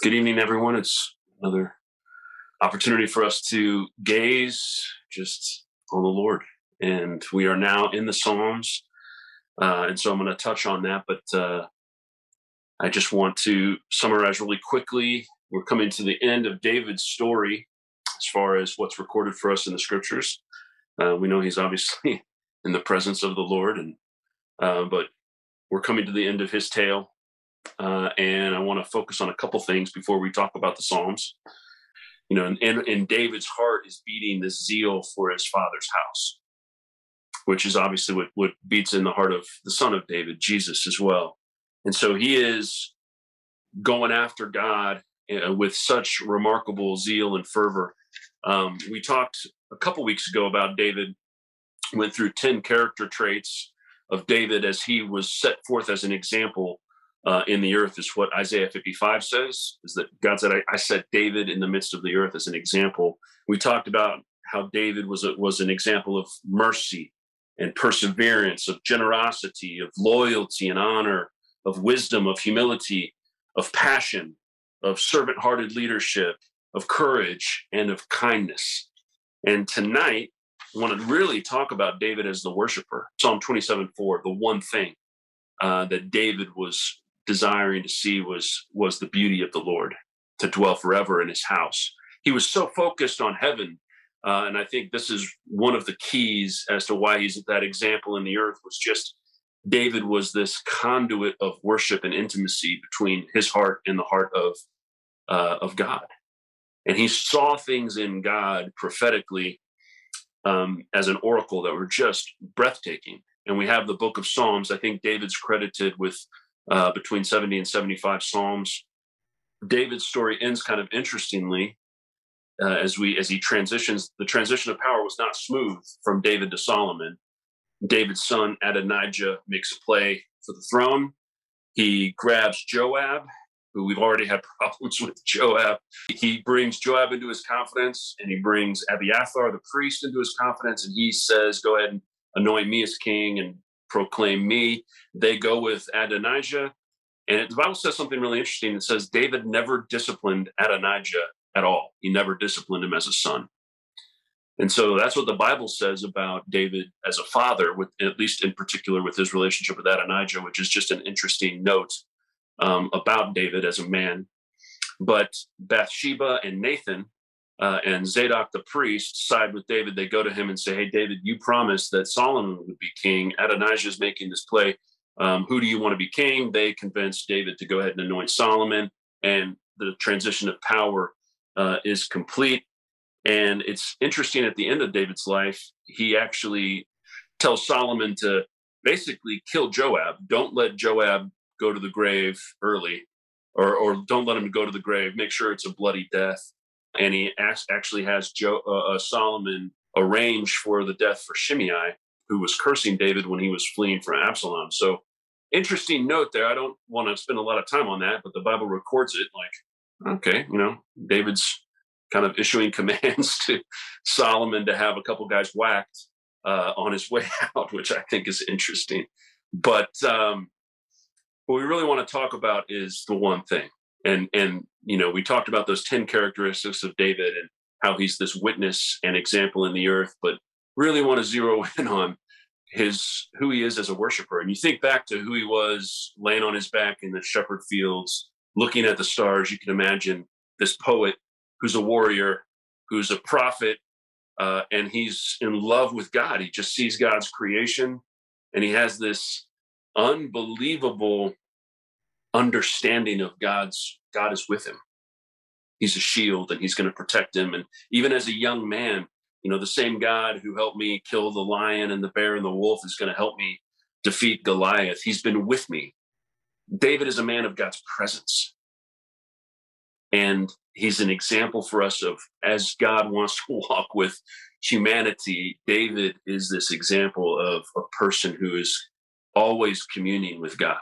Good evening, everyone. It's another opportunity for us to gaze just on the Lord. And we are now in the Psalms. Uh, and so I'm going to touch on that, but uh, I just want to summarize really quickly. We're coming to the end of David's story as far as what's recorded for us in the scriptures. Uh, we know he's obviously in the presence of the Lord, and uh, but we're coming to the end of his tale. Uh, and I want to focus on a couple things before we talk about the Psalms. You know, and, and, and David's heart is beating this zeal for his father's house, which is obviously what, what beats in the heart of the son of David, Jesus, as well. And so he is going after God uh, with such remarkable zeal and fervor. Um, we talked a couple weeks ago about David, went through 10 character traits of David as he was set forth as an example uh, in the earth is what Isaiah 55 says, is that God said, I, I set David in the midst of the earth as an example. We talked about how David was, a, was an example of mercy and perseverance, of generosity, of loyalty and honor, of wisdom, of humility, of passion, of servant hearted leadership, of courage, and of kindness. And tonight, I want to really talk about David as the worshiper. Psalm 27 4, the one thing uh, that David was desiring to see was was the beauty of the Lord to dwell forever in His house. He was so focused on heaven, uh, and I think this is one of the keys as to why he's that example in the earth was just David was this conduit of worship and intimacy between his heart and the heart of uh, of God, and he saw things in God prophetically um, as an oracle that were just breathtaking. And we have the book of Psalms. I think David's credited with uh, between 70 and 75 psalms. David's story ends kind of interestingly uh, as we as he transitions. The transition of power was not smooth from David to Solomon. David's son Adonijah makes a play for the throne. He grabs Joab, who we've already had problems with Joab. He brings Joab into his confidence, and he brings Abiathar, the priest, into his confidence, and he says, "Go ahead and anoint me as king and proclaim me. They go with Adonijah. And the Bible says something really interesting. It says David never disciplined Adonijah at all. He never disciplined him as a son. And so that's what the Bible says about David as a father, with at least in particular with his relationship with Adonijah, which is just an interesting note um, about David as a man. But Bathsheba and Nathan uh, and Zadok the priest side with David. They go to him and say, Hey, David, you promised that Solomon would be king. Adonijah is making this play. Um, who do you want to be king? They convince David to go ahead and anoint Solomon, and the transition of power uh, is complete. And it's interesting at the end of David's life, he actually tells Solomon to basically kill Joab. Don't let Joab go to the grave early, or, or don't let him go to the grave. Make sure it's a bloody death and he actually has Joe, uh, uh, Solomon arrange for the death for Shimei, who was cursing David when he was fleeing from Absalom. So, interesting note there. I don't want to spend a lot of time on that, but the Bible records it like, okay, you know, David's kind of issuing commands to Solomon to have a couple guys whacked uh, on his way out, which I think is interesting. But um, what we really want to talk about is the one thing and and you know we talked about those 10 characteristics of david and how he's this witness and example in the earth but really want to zero in on his who he is as a worshiper. And you think back to who he was laying on his back in the shepherd fields looking at the stars you can imagine this poet who's a warrior who's a prophet uh, and he's in love with god. He just sees god's creation and he has this unbelievable understanding of God's God is with him. He's a shield and he's going to protect him. And even as a young man, you know, the same God who helped me kill the lion and the bear and the wolf is going to help me defeat Goliath. He's been with me. David is a man of God's presence. And he's an example for us of as God wants to walk with humanity, David is this example of a person who is always communing with God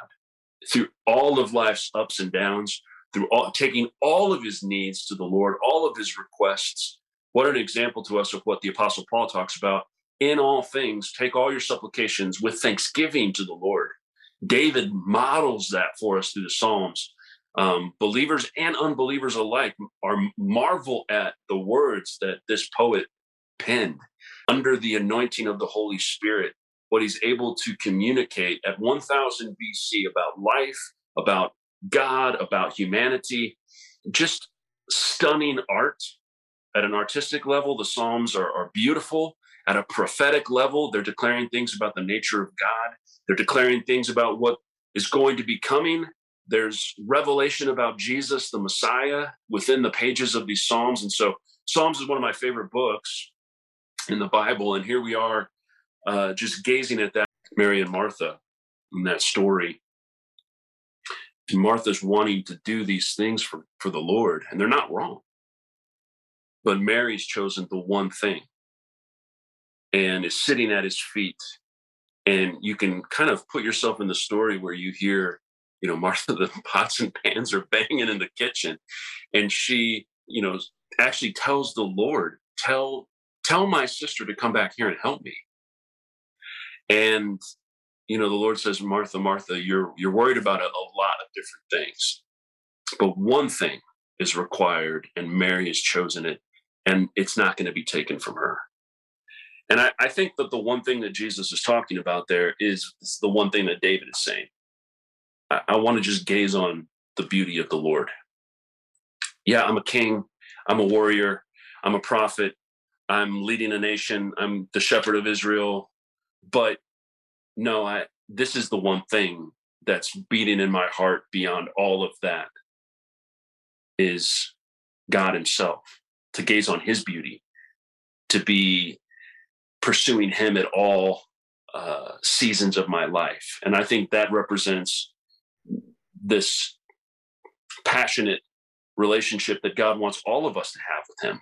through all of life's ups and downs, through all, taking all of his needs to the Lord, all of his requests. What an example to us of what the Apostle Paul talks about. In all things, take all your supplications with thanksgiving to the Lord. David models that for us through the Psalms. Um, believers and unbelievers alike are marvel at the words that this poet penned under the anointing of the Holy Spirit, what he's able to communicate at 1000 BC about life, about God, about humanity, just stunning art. At an artistic level, the Psalms are, are beautiful. At a prophetic level, they're declaring things about the nature of God. They're declaring things about what is going to be coming. There's revelation about Jesus, the Messiah, within the pages of these Psalms. And so, Psalms is one of my favorite books in the Bible. And here we are uh, just gazing at that Mary and Martha in that story. And Martha's wanting to do these things for, for the Lord, and they're not wrong. But Mary's chosen the one thing and is sitting at his feet. And you can kind of put yourself in the story where you hear, you know, Martha, the pots and pans are banging in the kitchen. And she, you know, actually tells the Lord, tell tell my sister to come back here and help me. And you know, the Lord says, Martha, Martha, you're you're worried about a, a lot of different things, but one thing is required, and Mary has chosen it, and it's not going to be taken from her. And I, I, think that the one thing that Jesus is talking about there is, is the one thing that David is saying. I, I want to just gaze on the beauty of the Lord. Yeah, I'm a king, I'm a warrior, I'm a prophet, I'm leading a nation, I'm the shepherd of Israel, but no, I this is the one thing that's beating in my heart beyond all of that is God himself to gaze on his beauty to be pursuing him at all uh, seasons of my life. And i think that represents this passionate relationship that god wants all of us to have with him.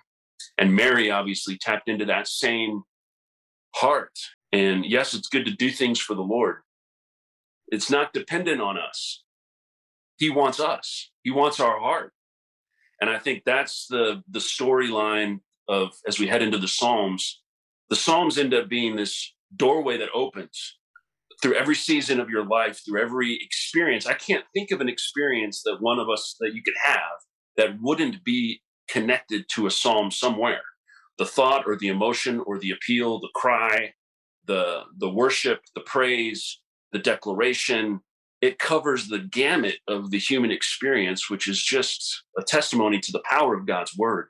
And mary obviously tapped into that same heart and yes, it's good to do things for the Lord. It's not dependent on us. He wants us. He wants our heart. And I think that's the the storyline of as we head into the Psalms. The Psalms end up being this doorway that opens through every season of your life, through every experience. I can't think of an experience that one of us that you could have that wouldn't be connected to a psalm somewhere. The thought or the emotion or the appeal, the cry, the the worship, the praise, the declaration. It covers the gamut of the human experience, which is just a testimony to the power of God's word.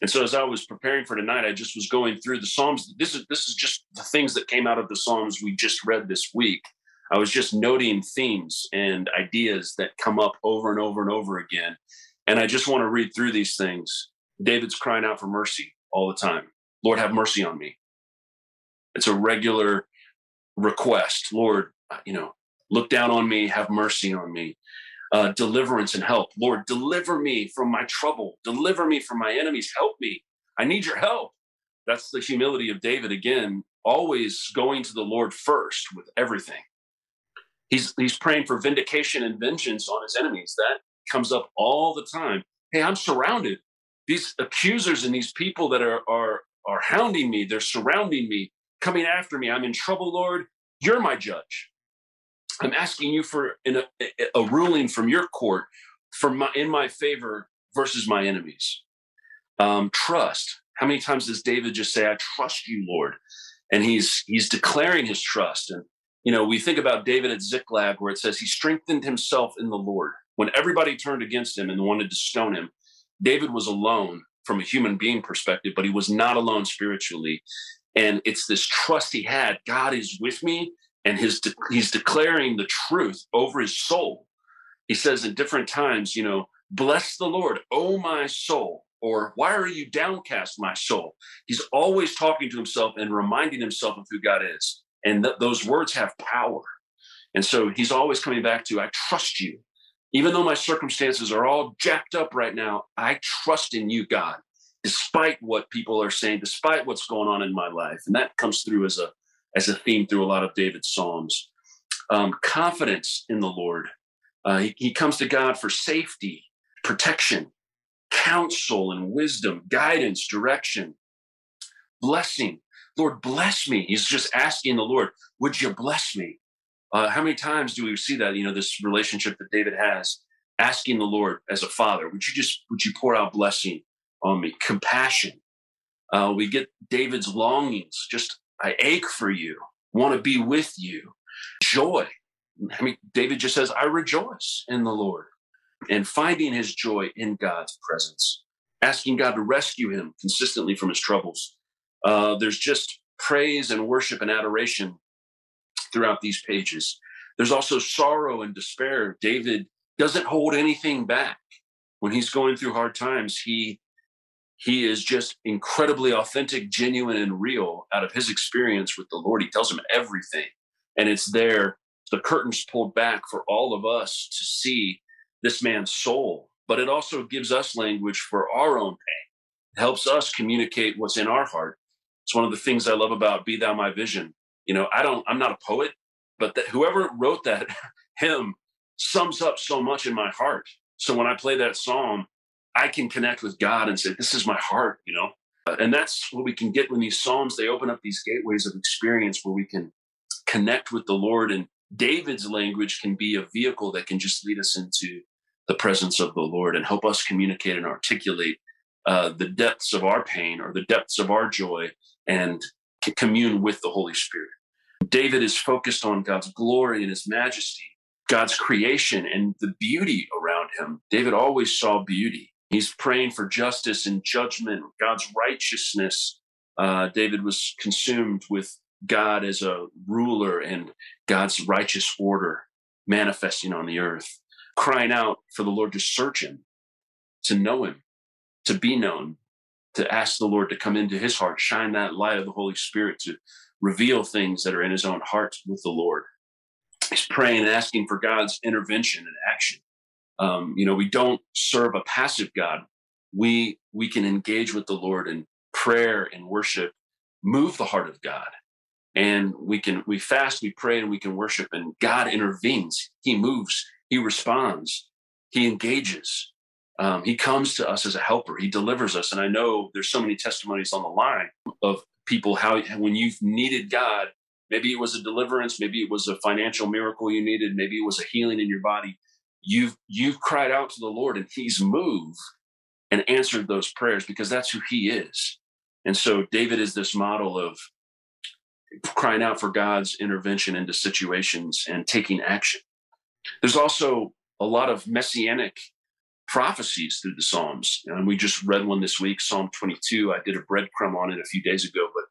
And so, as I was preparing for tonight, I just was going through the Psalms. This is this is just the things that came out of the Psalms we just read this week. I was just noting themes and ideas that come up over and over and over again. And I just want to read through these things. David's crying out for mercy all the time. Lord, have mercy on me. It's a regular request. Lord, you know, look down on me, have mercy on me. Uh, deliverance and help. Lord, deliver me from my trouble. Deliver me from my enemies. Help me. I need your help. That's the humility of David again, always going to the Lord first with everything. He's he's praying for vindication and vengeance on his enemies. That comes up all the time. Hey, I'm surrounded. These accusers and these people that are are are hounding me, they're surrounding me coming after me. I'm in trouble, Lord. You're my judge. I'm asking you for a, a ruling from your court for my, in my favor versus my enemies. Um, trust. How many times does David just say, "I trust you, Lord," and he's he's declaring his trust. And you know, we think about David at Ziklag, where it says he strengthened himself in the Lord when everybody turned against him and wanted to stone him. David was alone from a human being perspective, but he was not alone spiritually. And it's this trust he had God is with me, and his de- he's declaring the truth over his soul. He says in different times, you know, bless the Lord, oh my soul, or why are you downcast, my soul? He's always talking to himself and reminding himself of who God is. And th- those words have power. And so he's always coming back to, I trust you. Even though my circumstances are all jacked up right now, I trust in you, God despite what people are saying, despite what's going on in my life. And that comes through as a as a theme through a lot of David's psalms. Um, confidence in the Lord. Uh, he, he comes to God for safety, protection, counsel, and wisdom, guidance, direction, blessing. Lord, bless me. He's just asking the Lord, would you bless me? Uh, how many times do we see that? You know, this relationship that David has, asking the Lord as a father, would you just, would you pour out blessing on me? Compassion. Uh, we get David's longings. Just, I ache for you, want to be with you. Joy. I mean, David just says, I rejoice in the Lord and finding his joy in God's presence, asking God to rescue him consistently from his troubles. Uh, there's just praise and worship and adoration throughout these pages. There's also sorrow and despair. David doesn't hold anything back. When he's going through hard times, he he is just incredibly authentic, genuine, and real out of his experience with the Lord. He tells him everything. And it's there, the curtains pulled back for all of us to see this man's soul. But it also gives us language for our own pain. It helps us communicate what's in our heart. It's one of the things I love about Be Thou My Vision. You know, I don't, I'm not a poet, but that whoever wrote that hymn sums up so much in my heart. So when I play that psalm, I can connect with God and say, This is my heart, you know? And that's what we can get when these Psalms, they open up these gateways of experience where we can connect with the Lord. And David's language can be a vehicle that can just lead us into the presence of the Lord and help us communicate and articulate uh, the depths of our pain or the depths of our joy and commune with the Holy Spirit. David is focused on God's glory and his majesty, God's creation and the beauty around him. David always saw beauty. He's praying for justice and judgment, God's righteousness. Uh, David was consumed with God as a ruler and God's righteous order manifesting on the earth, crying out for the Lord to search him, to know him, to be known, to ask the Lord to come into his heart, shine that light of the Holy Spirit to reveal things that are in his own heart with the Lord. He's praying and asking for God's intervention and action. Um, you know, we don't serve a passive God. We we can engage with the Lord in prayer and worship, move the heart of God, and we can we fast, we pray, and we can worship, and God intervenes. He moves. He responds. He engages. Um, he comes to us as a helper. He delivers us. And I know there's so many testimonies on the line of people how when you've needed God, maybe it was a deliverance, maybe it was a financial miracle you needed, maybe it was a healing in your body you've you've cried out to the Lord and he's moved and answered those prayers because that's who he is. And so David is this model of crying out for God's intervention into situations and taking action. There's also a lot of messianic prophecies through the Psalms. And we just read one this week, Psalm 22. I did a breadcrumb on it a few days ago, but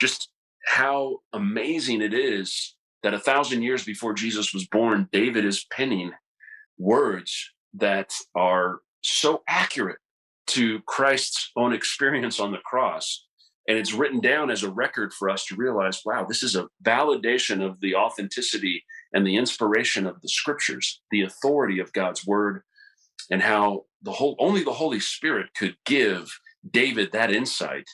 just how amazing it is that a thousand years before Jesus was born, David is penning words that are so accurate to Christ's own experience on the cross. And it's written down as a record for us to realize wow, this is a validation of the authenticity and the inspiration of the scriptures, the authority of God's word, and how the whole only the Holy Spirit could give David that insight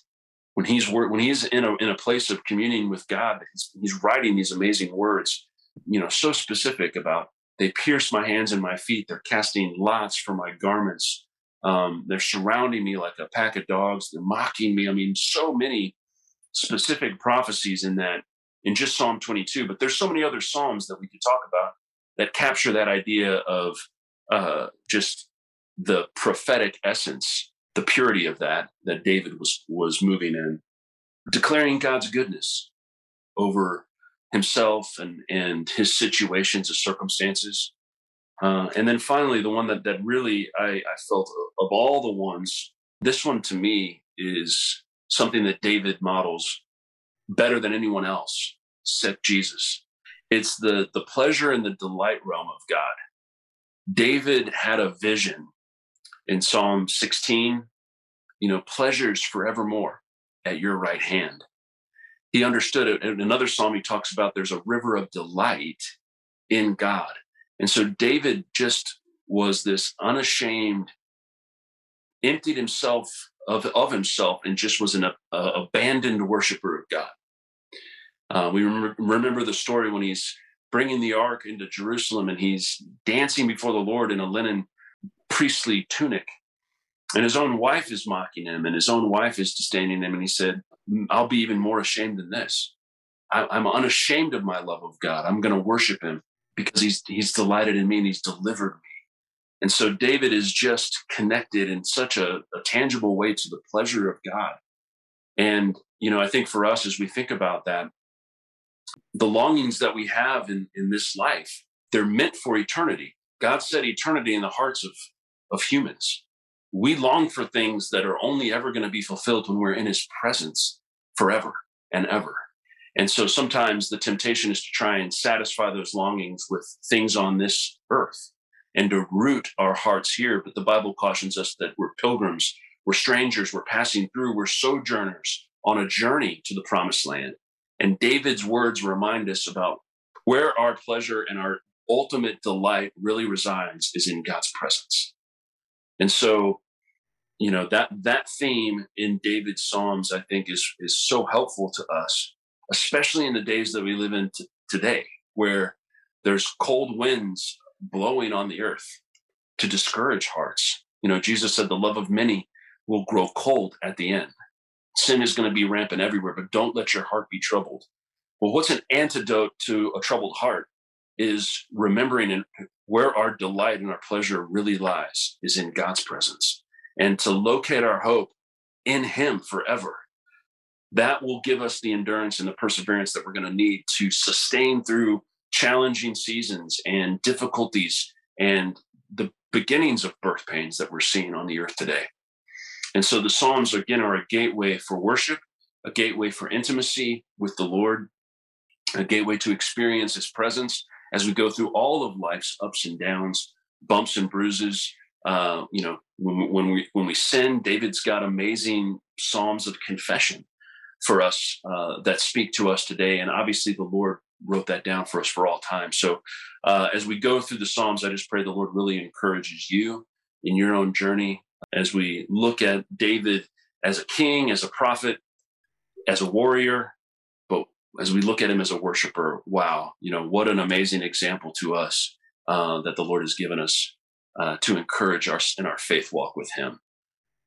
when he's when he's in a in a place of communing with God. He's, he's writing these amazing words, you know, so specific about they pierce my hands and my feet. They're casting lots for my garments. Um, they're surrounding me like a pack of dogs. They're mocking me. I mean, so many specific prophecies in that, in just Psalm 22. But there's so many other Psalms that we could talk about that capture that idea of uh, just the prophetic essence, the purity of that that David was was moving in, declaring God's goodness over himself and and his situations, his circumstances. Uh, and then finally, the one that that really I, I felt of all the ones, this one to me is something that David models better than anyone else, except Jesus. It's the the pleasure and the delight realm of God. David had a vision in Psalm 16, you know, pleasures forevermore at your right hand he understood it. In another psalm, he talks about there's a river of delight in God. And so David just was this unashamed, emptied himself of, of himself and just was an abandoned worshiper of God. Uh, we remember, remember the story when he's bringing the ark into Jerusalem and he's dancing before the Lord in a linen priestly tunic. And his own wife is mocking him, and his own wife is disdaining him. And he said, I'll be even more ashamed than this. I, am unashamed of my love of God. I'm going to worship Him because He's He's delighted in me and He's delivered me. And so David is just connected in such a, a tangible way to the pleasure of God. And, you know, I think for us, as we think about that, the longings that we have in, in this life, they're meant for eternity. God set eternity in the hearts of, of humans. We long for things that are only ever going to be fulfilled when we're in his presence forever and ever. And so sometimes the temptation is to try and satisfy those longings with things on this earth and to root our hearts here. But the Bible cautions us that we're pilgrims, we're strangers, we're passing through, we're sojourners on a journey to the promised land. And David's words remind us about where our pleasure and our ultimate delight really resides is in God's presence. And so, you know, that that theme in David's Psalms, I think, is is so helpful to us, especially in the days that we live in t- today, where there's cold winds blowing on the earth to discourage hearts. You know, Jesus said the love of many will grow cold at the end. Sin is going to be rampant everywhere, but don't let your heart be troubled. Well, what's an antidote to a troubled heart is remembering where our delight and our pleasure really lies is in God's presence and to locate our hope in Him forever. That will give us the endurance and the perseverance that we're going to need to sustain through challenging seasons and difficulties and the beginnings of birth pains that we're seeing on the earth today. And so the Psalms, again, are a gateway for worship, a gateway for intimacy with the Lord, a gateway to experience His presence as we go through all of life's ups and downs, bumps and bruises. Uh, you know, when, when, we when we sin, David's got amazing psalms of confession for us uh, that speak to us today, and obviously the Lord wrote that down for us for all time. So uh, as we go through the Psalms, I just pray the Lord really encourages you in your own journey as we look at David as a king, as a prophet, as a warrior, as we look at him as a worshiper, wow, you know, what an amazing example to us uh, that the Lord has given us uh, to encourage us in our faith walk with him.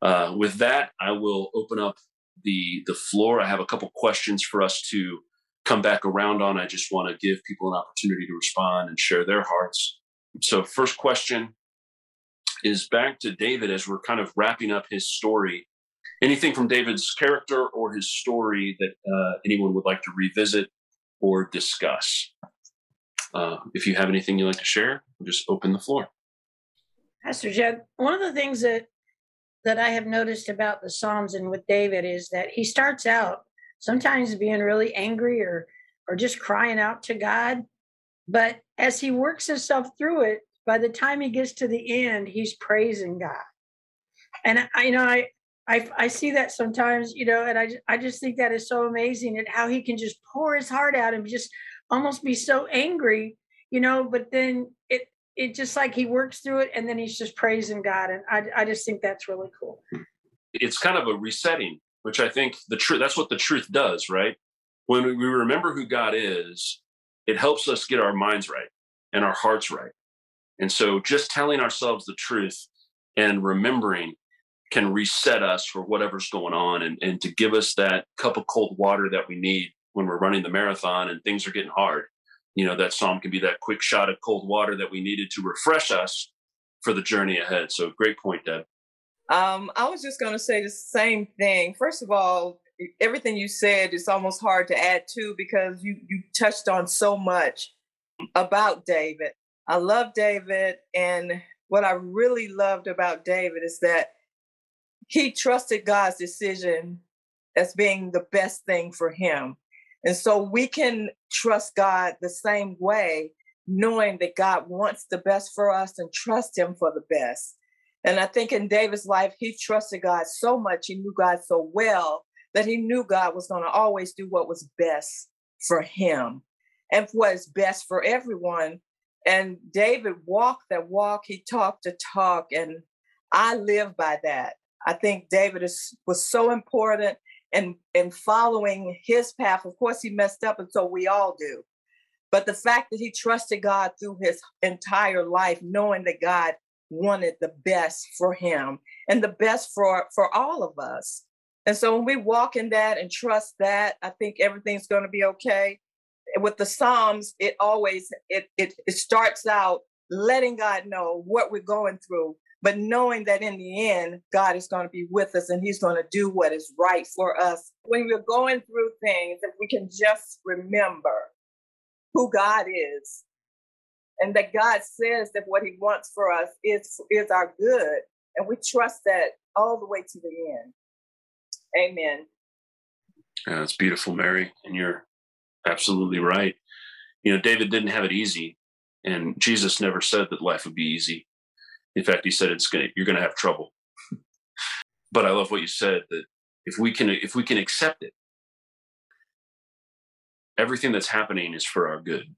Uh, with that, I will open up the the floor. I have a couple questions for us to come back around on. I just want to give people an opportunity to respond and share their hearts. So, first question is back to David as we're kind of wrapping up his story. Anything from David's character or his story that uh, anyone would like to revisit or discuss? Uh, if you have anything you'd like to share, just open the floor. Pastor Jed, one of the things that that I have noticed about the Psalms and with David is that he starts out sometimes being really angry or or just crying out to God. But as he works himself through it, by the time he gets to the end, he's praising God. And I, you know, I, I, I see that sometimes, you know, and I, I just think that is so amazing and how he can just pour his heart out and just almost be so angry, you know, but then it, it just like he works through it and then he's just praising God. And I, I just think that's really cool. It's kind of a resetting which I think the truth that's what the truth does, right? When we remember who God is, it helps us get our minds right and our hearts right. And so just telling ourselves the truth and remembering can reset us for whatever's going on and, and to give us that cup of cold water that we need when we're running the marathon and things are getting hard. You know, that psalm can be that quick shot of cold water that we needed to refresh us for the journey ahead. So great point, Deb. Um, I was just going to say the same thing. First of all, everything you said is almost hard to add to because you you touched on so much about David. I love David, and what I really loved about David is that he trusted God's decision as being the best thing for him. And so we can trust God the same way, knowing that God wants the best for us and trust Him for the best. And I think in David's life, he trusted God so much, he knew God so well that he knew God was going to always do what was best for him and what is best for everyone. And David walked that walk, he talked the talk, and I live by that. I think David is, was so important in, in following his path. Of course, he messed up, and so we all do. But the fact that he trusted God through his entire life, knowing that God wanted the best for him and the best for for all of us and so when we walk in that and trust that i think everything's going to be okay with the psalms it always it, it it starts out letting God know what we're going through, but knowing that in the end, God is going to be with us and He's going to do what is right for us. When we're going through things, if we can just remember who God is and that God says that what He wants for us is, is our good, and we trust that all the way to the end. Amen. Yeah, it's beautiful, Mary, and you're absolutely right. You know, David didn't have it easy, and Jesus never said that life would be easy. In fact, he said it's going you're going to have trouble. but I love what you said that if we can if we can accept it, everything that's happening is for our good.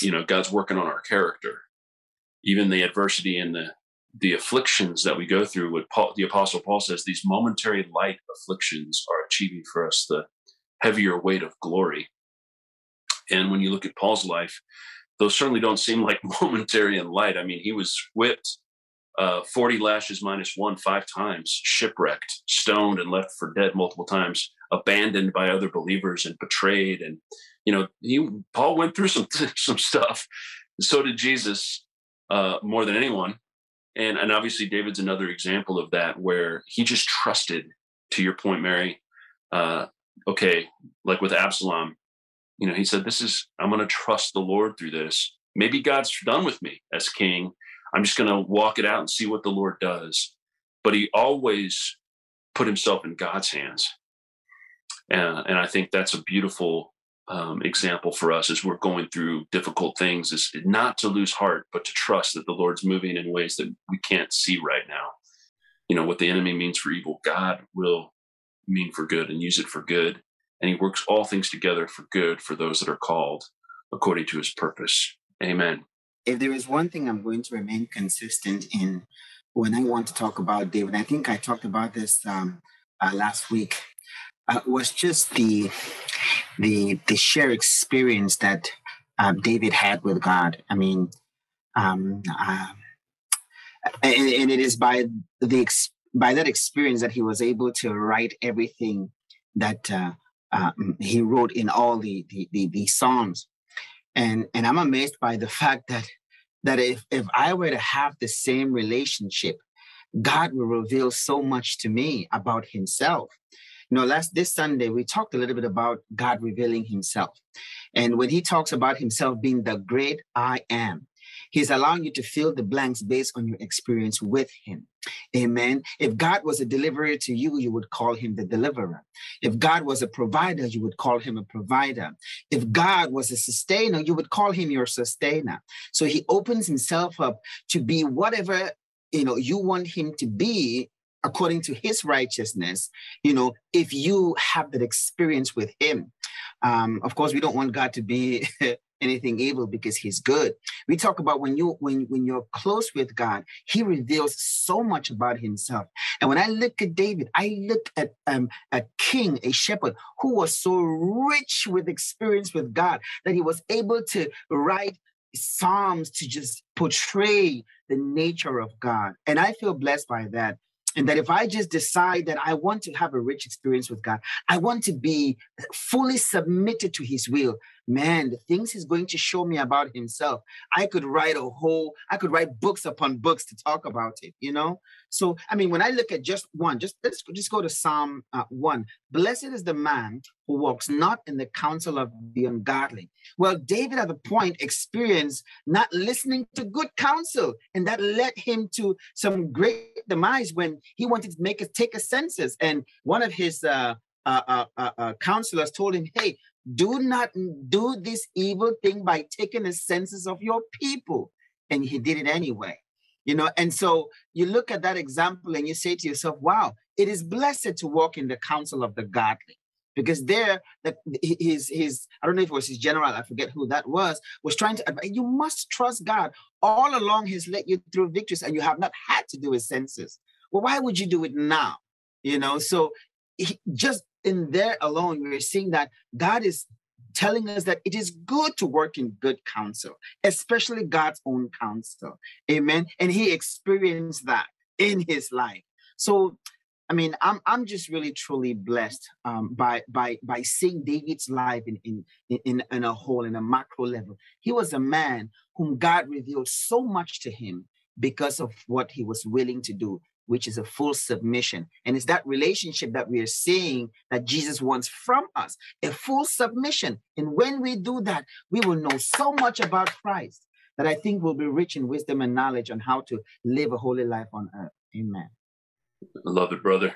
You know, God's working on our character. Even the adversity and the the afflictions that we go through, what Paul, the Apostle Paul says, these momentary light afflictions are achieving for us the heavier weight of glory. And when you look at Paul's life, those certainly don't seem like momentary and light. I mean, he was whipped uh, 40 lashes minus one five times, shipwrecked, stoned, and left for dead multiple times, abandoned by other believers and betrayed. And, you know, he, Paul went through some, some stuff. So did Jesus uh, more than anyone and and obviously david's another example of that where he just trusted to your point mary uh okay like with absalom you know he said this is i'm going to trust the lord through this maybe god's done with me as king i'm just going to walk it out and see what the lord does but he always put himself in god's hands and i think that's a beautiful um, example for us as we're going through difficult things is not to lose heart, but to trust that the Lord's moving in ways that we can't see right now. You know, what the enemy means for evil, God will mean for good and use it for good. And he works all things together for good for those that are called according to his purpose. Amen. If there is one thing I'm going to remain consistent in when I want to talk about David, I think I talked about this um, uh, last week, uh, was just the the the shared experience that uh, David had with God. I mean, um, uh, and, and, it is by the by that experience that he was able to write everything that uh, um, he wrote in all the, the the, the psalms. And and I'm amazed by the fact that that if if I were to have the same relationship, God will reveal so much to me about Himself you know, last this Sunday we talked a little bit about God revealing Himself, and when He talks about Himself being the great I am, He's allowing you to fill the blanks based on your experience with Him. Amen. If God was a deliverer to you, you would call Him the deliverer. If God was a provider, you would call Him a provider. If God was a sustainer, you would call Him your sustainer. So He opens Himself up to be whatever you know you want Him to be according to his righteousness, you know, if you have that experience with him. Um, of course, we don't want God to be anything evil because he's good. We talk about when you when when you're close with God, he reveals so much about himself. And when I look at David, I look at um, a king, a shepherd who was so rich with experience with God that he was able to write psalms to just portray the nature of God. And I feel blessed by that. And that if I just decide that I want to have a rich experience with God, I want to be fully submitted to His will, man, the things He's going to show me about Himself, I could write a whole, I could write books upon books to talk about it, you know? So, I mean, when I look at just one, just let's just go to Psalm uh, 1. Blessed is the man who walks not in the counsel of the ungodly. Well, David at the point experienced not listening to good counsel, and that led him to some great demise when he wanted to make a take a census. And one of his uh, uh, uh, uh, uh counselors told him, Hey, do not do this evil thing by taking a census of your people. And he did it anyway you know? And so you look at that example and you say to yourself wow it is blessed to walk in the counsel of the godly. Because there that his his i don't know if it was his general i forget who that was was trying to advise you must trust god. All along he's led you through victories and you have not had to do a census well why would you do it now? You know? So he, just in there alone we're seeing that god is telling us that it is good to work in good counsel, especially God's own counsel. Amen. And he experienced that in his life. So I mean, I'm I'm just really truly blessed um, by by by seeing David's life in, in in in a whole in a macro level. He was a man whom God revealed so much to him because of what he was willing to do, which is a full submission. And it's that relationship that we are seeing that Jesus wants from us, a full submission. And when we do that, we will know so much about Christ that I think we'll be rich in wisdom and knowledge on how to live a holy life on earth. Amen. Love it, brother.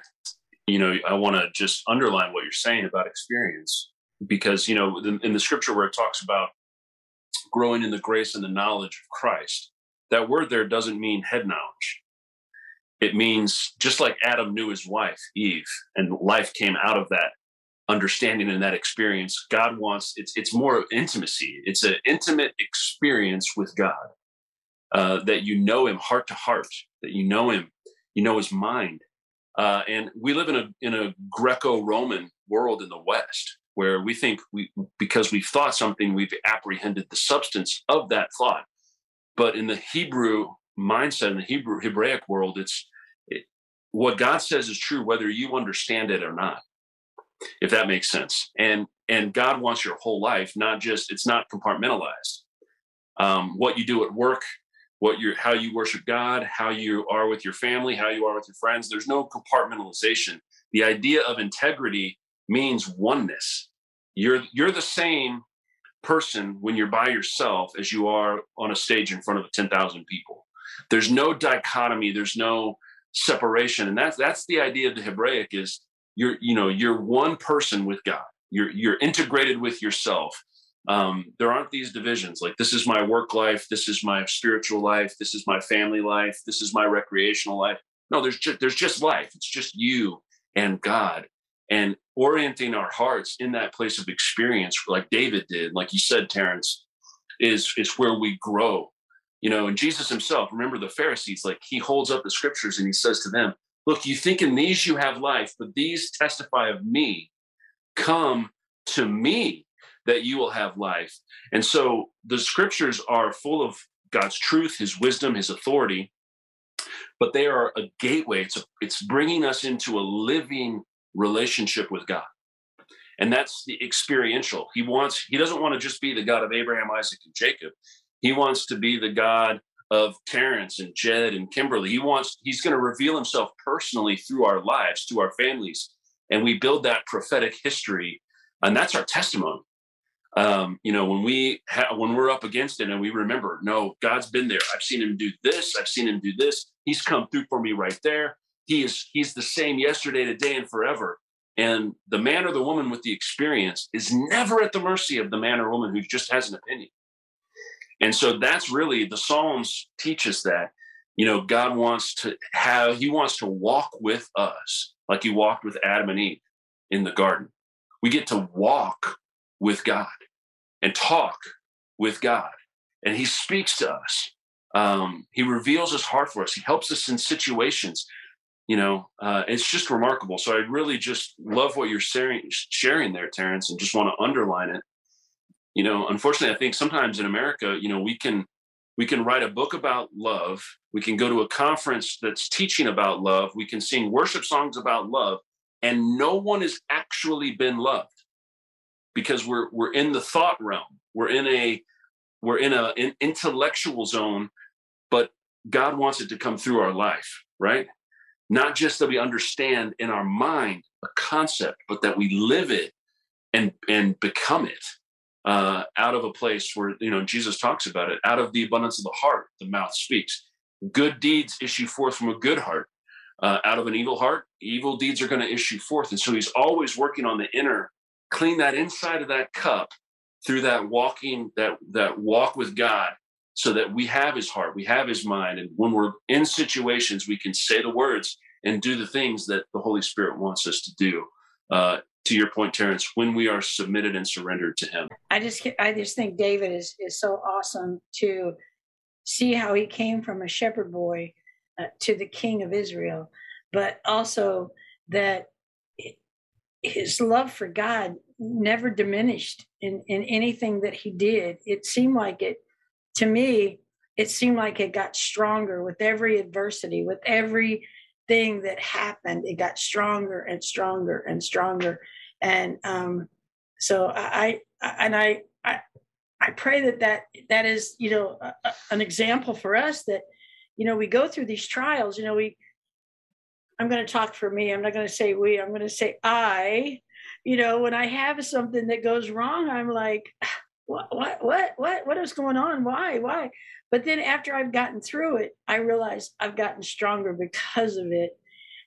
You know, I want to just underline what you're saying about experience because, you know, in the scripture where it talks about growing in the grace and the knowledge of Christ, that word there doesn't mean head knowledge. It means just like Adam knew his wife, Eve, and life came out of that understanding and that experience. God wants it's it's more intimacy. It's an intimate experience with God. Uh, that you know him heart to heart, that you know him you know his mind. Uh, and we live in a in a Greco-Roman world in the West where we think we because we've thought something, we've apprehended the substance of that thought. But in the Hebrew mindset, in the Hebrew Hebraic world, it's it, what God says is true whether you understand it or not. If that makes sense, and and God wants your whole life, not just it's not compartmentalized. Um, what you do at work what you how you worship God, how you are with your family, how you are with your friends. There's no compartmentalization. The idea of integrity means oneness. You're you're the same person when you're by yourself as you are on a stage in front of 10,000 people. There's no dichotomy, there's no separation. And that's that's the idea of the Hebraic is you're you know, you're one person with God. You're you're integrated with yourself. Um, there aren't these divisions. Like this is my work life. This is my spiritual life. This is my family life. This is my recreational life. No there's just there's just life. It's just you and god. And orienting our hearts in that place of experience like david did like you said terrence is is where we grow you know and jesus himself remember the pharisees like he holds up the scriptures and he says to them look you think in these you have life but these testify of me come to me that you will have life. And so the scriptures are full of God's truth, his wisdom, his authority, but they are a gateway. It's, a, it's bringing us into a living relationship with God. And that's the experiential. He wants, he doesn't want to just be the God of Abraham, Isaac, and Jacob. He wants to be the God of Terrence and Jed and Kimberly. He wants, he's going to reveal himself personally through our lives, to our families. And we build that prophetic history. And that's our testimony um, you know, when we ha- when we're up against it and we remember, no, God's been there. I've seen him do this. I've seen him do this. He's come through for me right there. He is he's the same yesterday, today, and forever. And the man or the woman with the experience is never at the mercy of the man or woman who just has an opinion. And so that's really the Psalms teach us that, you know, God wants to have, he wants to walk with us like he walked with Adam and Eve in the garden. We get to walk with God and talk with God. And He speaks to us. Um, he reveals His heart for us. He helps us in situations. You know, uh, it's just remarkable. So I really just love what you're sharing, sharing there, Terrence, and just want to underline it. You know, unfortunately, I think sometimes in America, you know, we can we can write a book about love. We can go to a conference that's teaching about love. We can sing worship songs about love, and no one has actually been loved because we're we're in the thought realm. We're in a we're in a an intellectual zone, but God wants it to come through our life, right? Not just that we understand in our mind a concept, but that we live it and and become it uh, out of a place where you know Jesus talks about it. Out of the abundance of the heart, the mouth speaks. Good deeds issue forth from a good heart. Uh, out of an evil heart, evil deeds are going to issue forth. And so he's always working on the inner clean that inside of that cup through that walking that that walk with god so that we have his heart we have his mind and when we're in situations we can say the words and do the things that the holy spirit wants us to do uh, to your point terrence when we are submitted and surrendered to him i just i just think david is is so awesome to see how he came from a shepherd boy uh, to the king of israel but also that his love for God never diminished in, in anything that he did. It seemed like it, to me, it seemed like it got stronger with every adversity, with every thing that happened, it got stronger and stronger and stronger. And um, so I, I and I, I, I pray that that that is you know a, a, an example for us that you know we go through these trials. You know we. I'm going to talk for me. I'm not going to say we. I'm going to say I. You know, when I have something that goes wrong, I'm like, what, what, what, what, what is going on? Why, why? But then after I've gotten through it, I realize I've gotten stronger because of it.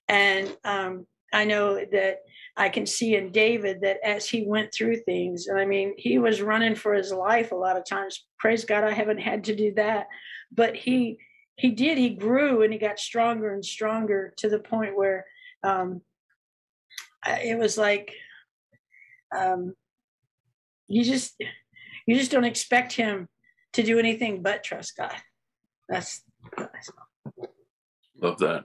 And um, I know that I can see in David that as he went through things, and I mean, he was running for his life a lot of times. Praise God, I haven't had to do that. But he he did, he grew and he got stronger and stronger to the point where um, it was like um, you just you just don't expect him to do anything but trust God. That's love that.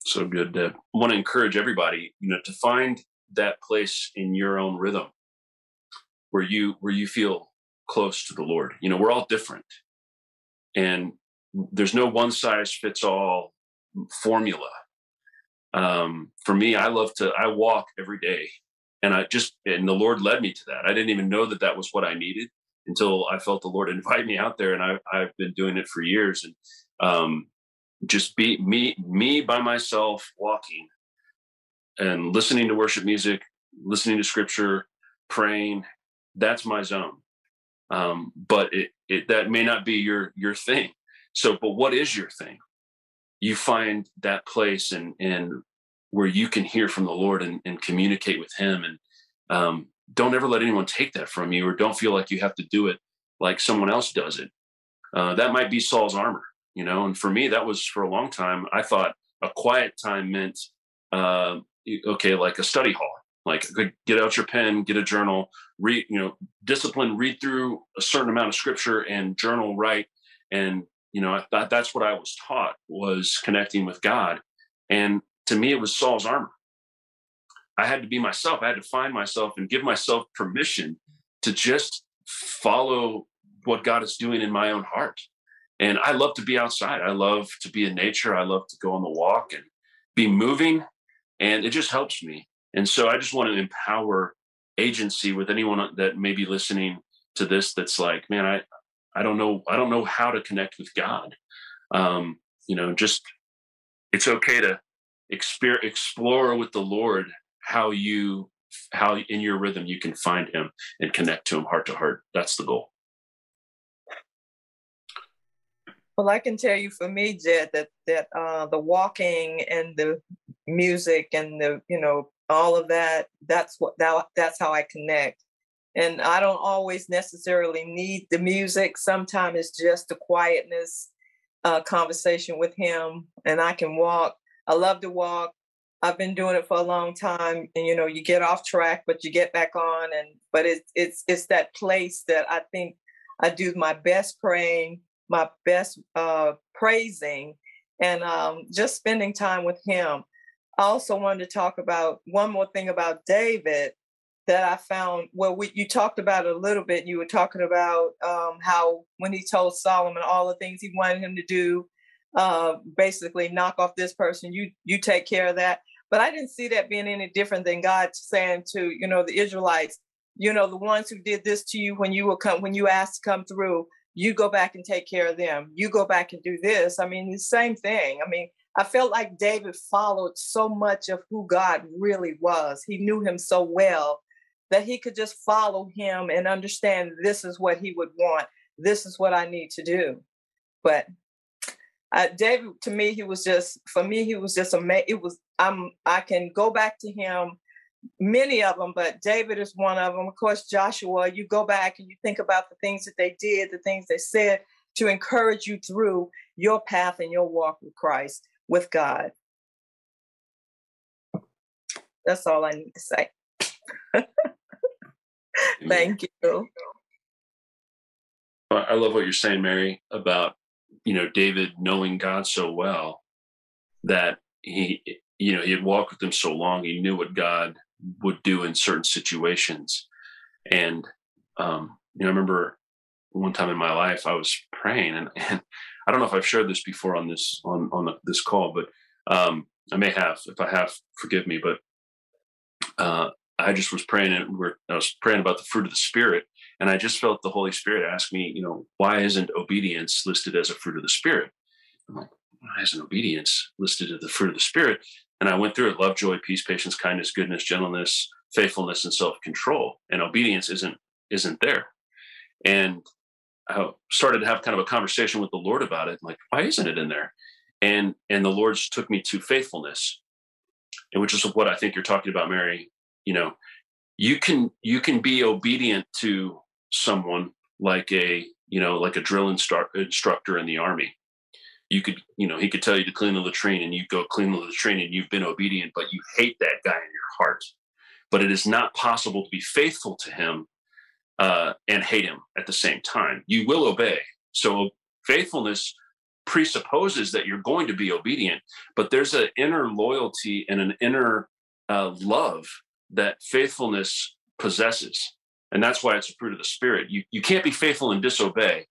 So good, Deb. I want to encourage everybody, you know, to find that place in your own rhythm where you where you feel close to the Lord. You know, we're all different. And there's no one size fits all formula. Um, for me, I love to I walk every day and I just and the Lord led me to that. I didn't even know that that was what I needed until I felt the Lord invite me out there, and I, I've been doing it for years. And um, just be me, me by myself, walking and listening to worship music, listening to Scripture, praying. That's my zone. Um, but it, it that may not be your your thing. So, but what is your thing? You find that place and and where you can hear from the Lord and, and communicate with Him. And um, don't ever let anyone take that from you, or don't feel like you have to do it like someone else does it. Uh, that might be Saul's armor, you know. And for me, that was for a long time. I thought a quiet time meant uh, okay, like a study hall. Like get out your pen, get a journal, read, you know, discipline, read through a certain amount of scripture and journal, write. And you know, I thought that's what I was taught was connecting with God. And to me, it was Saul's armor. I had to be myself. I had to find myself and give myself permission to just follow what God is doing in my own heart. And I love to be outside. I love to be in nature. I love to go on the walk and be moving. And it just helps me. And so I just want to empower agency with anyone that may be listening to this that's like, man, I, I don't know, I don't know how to connect with God. Um, you know, just it's okay to exper- explore with the Lord how you how in your rhythm you can find him and connect to him heart to heart. That's the goal. Well, I can tell you for me, Jed, that that uh, the walking and the music and the you know all of that that's what that, that's how I connect. And I don't always necessarily need the music. Sometimes it's just the quietness, uh, conversation with him, and I can walk I love to walk. I've been doing it for a long time, and you know, you get off track, but you get back on. And but it's it's it's that place that I think I do my best praying, my best uh, praising, and um, just spending time with Him. I also wanted to talk about one more thing about David that I found. Well, we, you talked about it a little bit. You were talking about um, how when he told Solomon all the things he wanted him to do, uh, basically knock off this person. You you take care of that. But I didn't see that being any different than God saying to you know the Israelites, you know the ones who did this to you when you were come when you asked to come through. You go back and take care of them. You go back and do this. I mean, the same thing. I mean, I felt like David followed so much of who God really was. He knew him so well that he could just follow him and understand this is what he would want. This is what I need to do. But uh, David, to me, he was just for me. He was just amazing. It was I'm I can go back to him, many of them, but David is one of them. Of course, Joshua. You go back and you think about the things that they did, the things they said to encourage you through your path and your walk with Christ, with God. That's all I need to say. Thank you. I love what you're saying, Mary, about you know David knowing God so well that he you know he had walked with him so long he knew what God would do in certain situations and um you know I remember one time in my life I was praying and, and I don't know if I've shared this before on this on on the, this call but Um, I may have, if I have, forgive me, but uh, I just was praying and I was praying about the fruit of the spirit. And I just felt the Holy Spirit ask me, you know, why isn't obedience listed as a fruit of the spirit? I'm like, why isn't obedience listed as the fruit of the spirit? And I went through it love, joy, peace, patience, kindness, goodness, gentleness, faithfulness, and self control. And obedience isn't isn't there. And I started to have kind of a conversation with the Lord about it. I'm like, why isn't it in there? And and the Lord took me to faithfulness, and which is what I think you're talking about, Mary. You know, you can you can be obedient to someone like a you know like a drill instru- instructor in the army you could, you know, he could tell you to clean the latrine and you go clean the latrine and you've been obedient, but you hate that guy in your heart. But it is not possible to be faithful to him uh, and hate him at the same time. You will obey. So faithfulness presupposes that you're going to be obedient, but there's an inner loyalty and an inner uh, love that faithfulness possesses. And that's why it's a fruit of the spirit. You, you can't be faithful and disobey.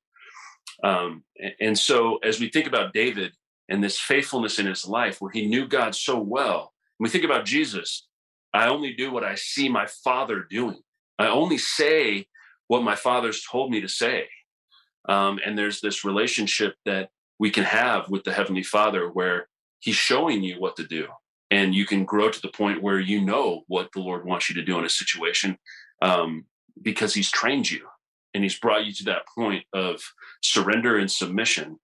Um, and so, as we think about David and this faithfulness in his life, where he knew God so well, we think about Jesus, I only do what I see my father doing. I only say what my father's told me to say. Um, and there's this relationship that we can have with the Heavenly Father where He's showing you what to do. And you can grow to the point where you know what the Lord wants you to do in a situation um, because He's trained you and he's brought you to that point of surrender and submission.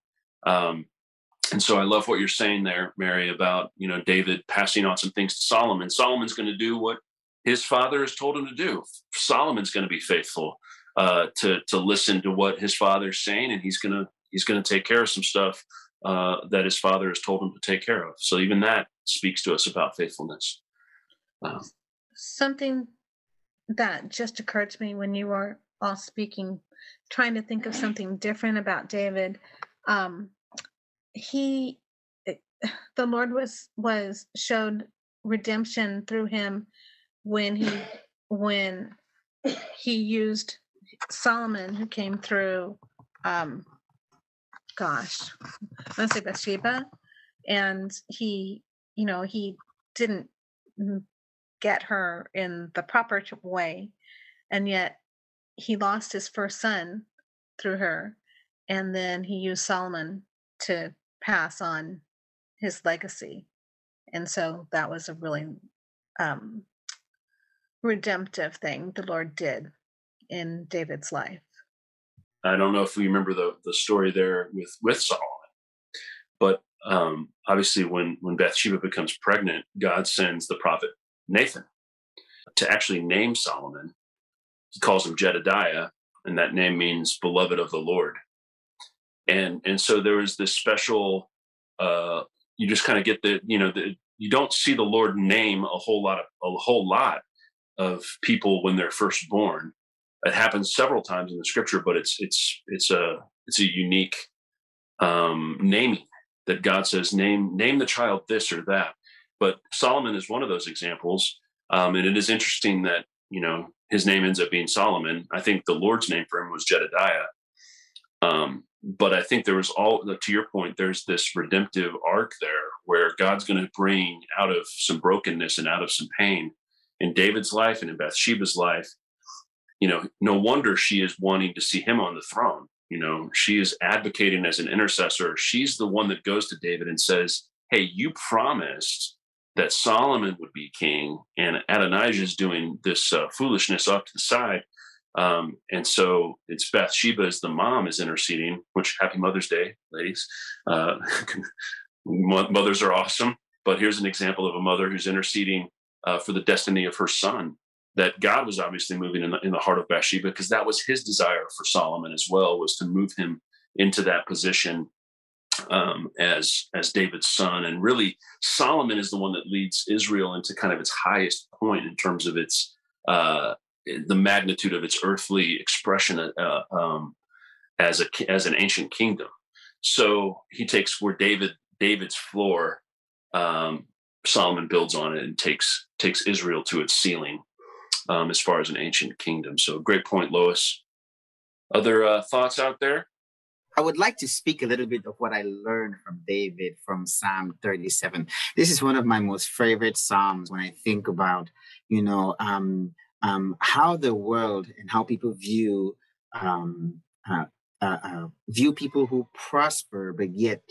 Um, and so i love what you're saying there mary about you know david passing on some things to solomon. Solomon's going to do what his father has told him to do. Solomon's going to be faithful uh, to to listen to what his father's saying and he's going to he's going to take care of some stuff uh, that his father has told him to take care of. So even that speaks to us about faithfulness. Um, something that just occurred to me when you were all speaking, trying to think of something different about David. Um, he, the Lord was was showed redemption through him when he when he used Solomon, who came through. Um, gosh, let's say Bathsheba, and he, you know, he didn't get her in the proper way, and yet he lost his first son through her, and then he used Solomon to pass on his legacy. And so that was a really um, redemptive thing the Lord did in David's life. I don't know if we remember the, the story there with, with Solomon, but um, obviously when, when Bathsheba becomes pregnant, God sends the prophet Nathan to actually name Solomon he calls him Jedediah, and that name means beloved of the Lord. And and so there was this special. Uh, you just kind of get the you know the, you don't see the Lord name a whole lot of a whole lot of people when they're first born. It happens several times in the scripture, but it's it's it's a it's a unique um, naming that God says name name the child this or that. But Solomon is one of those examples, um, and it is interesting that you know his name ends up being Solomon. I think the Lord's name for him was Jedediah. Um, but I think there was all to your point. There's this redemptive arc there where God's going to bring out of some brokenness and out of some pain in David's life and in Bathsheba's life. You know, no wonder she is wanting to see him on the throne. You know, she is advocating as an intercessor. She's the one that goes to David and says, Hey, you promised that Solomon would be king, and Adonijah is doing this uh, foolishness off to the side. Um, and so it's Bathsheba as the mom is interceding, which happy Mother's Day, ladies. Uh, mothers are awesome, but here's an example of a mother who's interceding uh, for the destiny of her son. That God was obviously moving in the, in the heart of Bathsheba because that was his desire for Solomon as well, was to move him into that position um, as as David's son, and really Solomon is the one that leads Israel into kind of its highest point in terms of its uh, the magnitude of its earthly expression uh, um, as a as an ancient kingdom. So he takes where David David's floor, um, Solomon builds on it and takes takes Israel to its ceiling um, as far as an ancient kingdom. So great point, Lois. Other uh, thoughts out there? I would like to speak a little bit of what I learned from David from Psalm 37. This is one of my most favorite Psalms when I think about, you know, um, um, how the world and how people view um, uh, uh, uh, view people who prosper, but yet,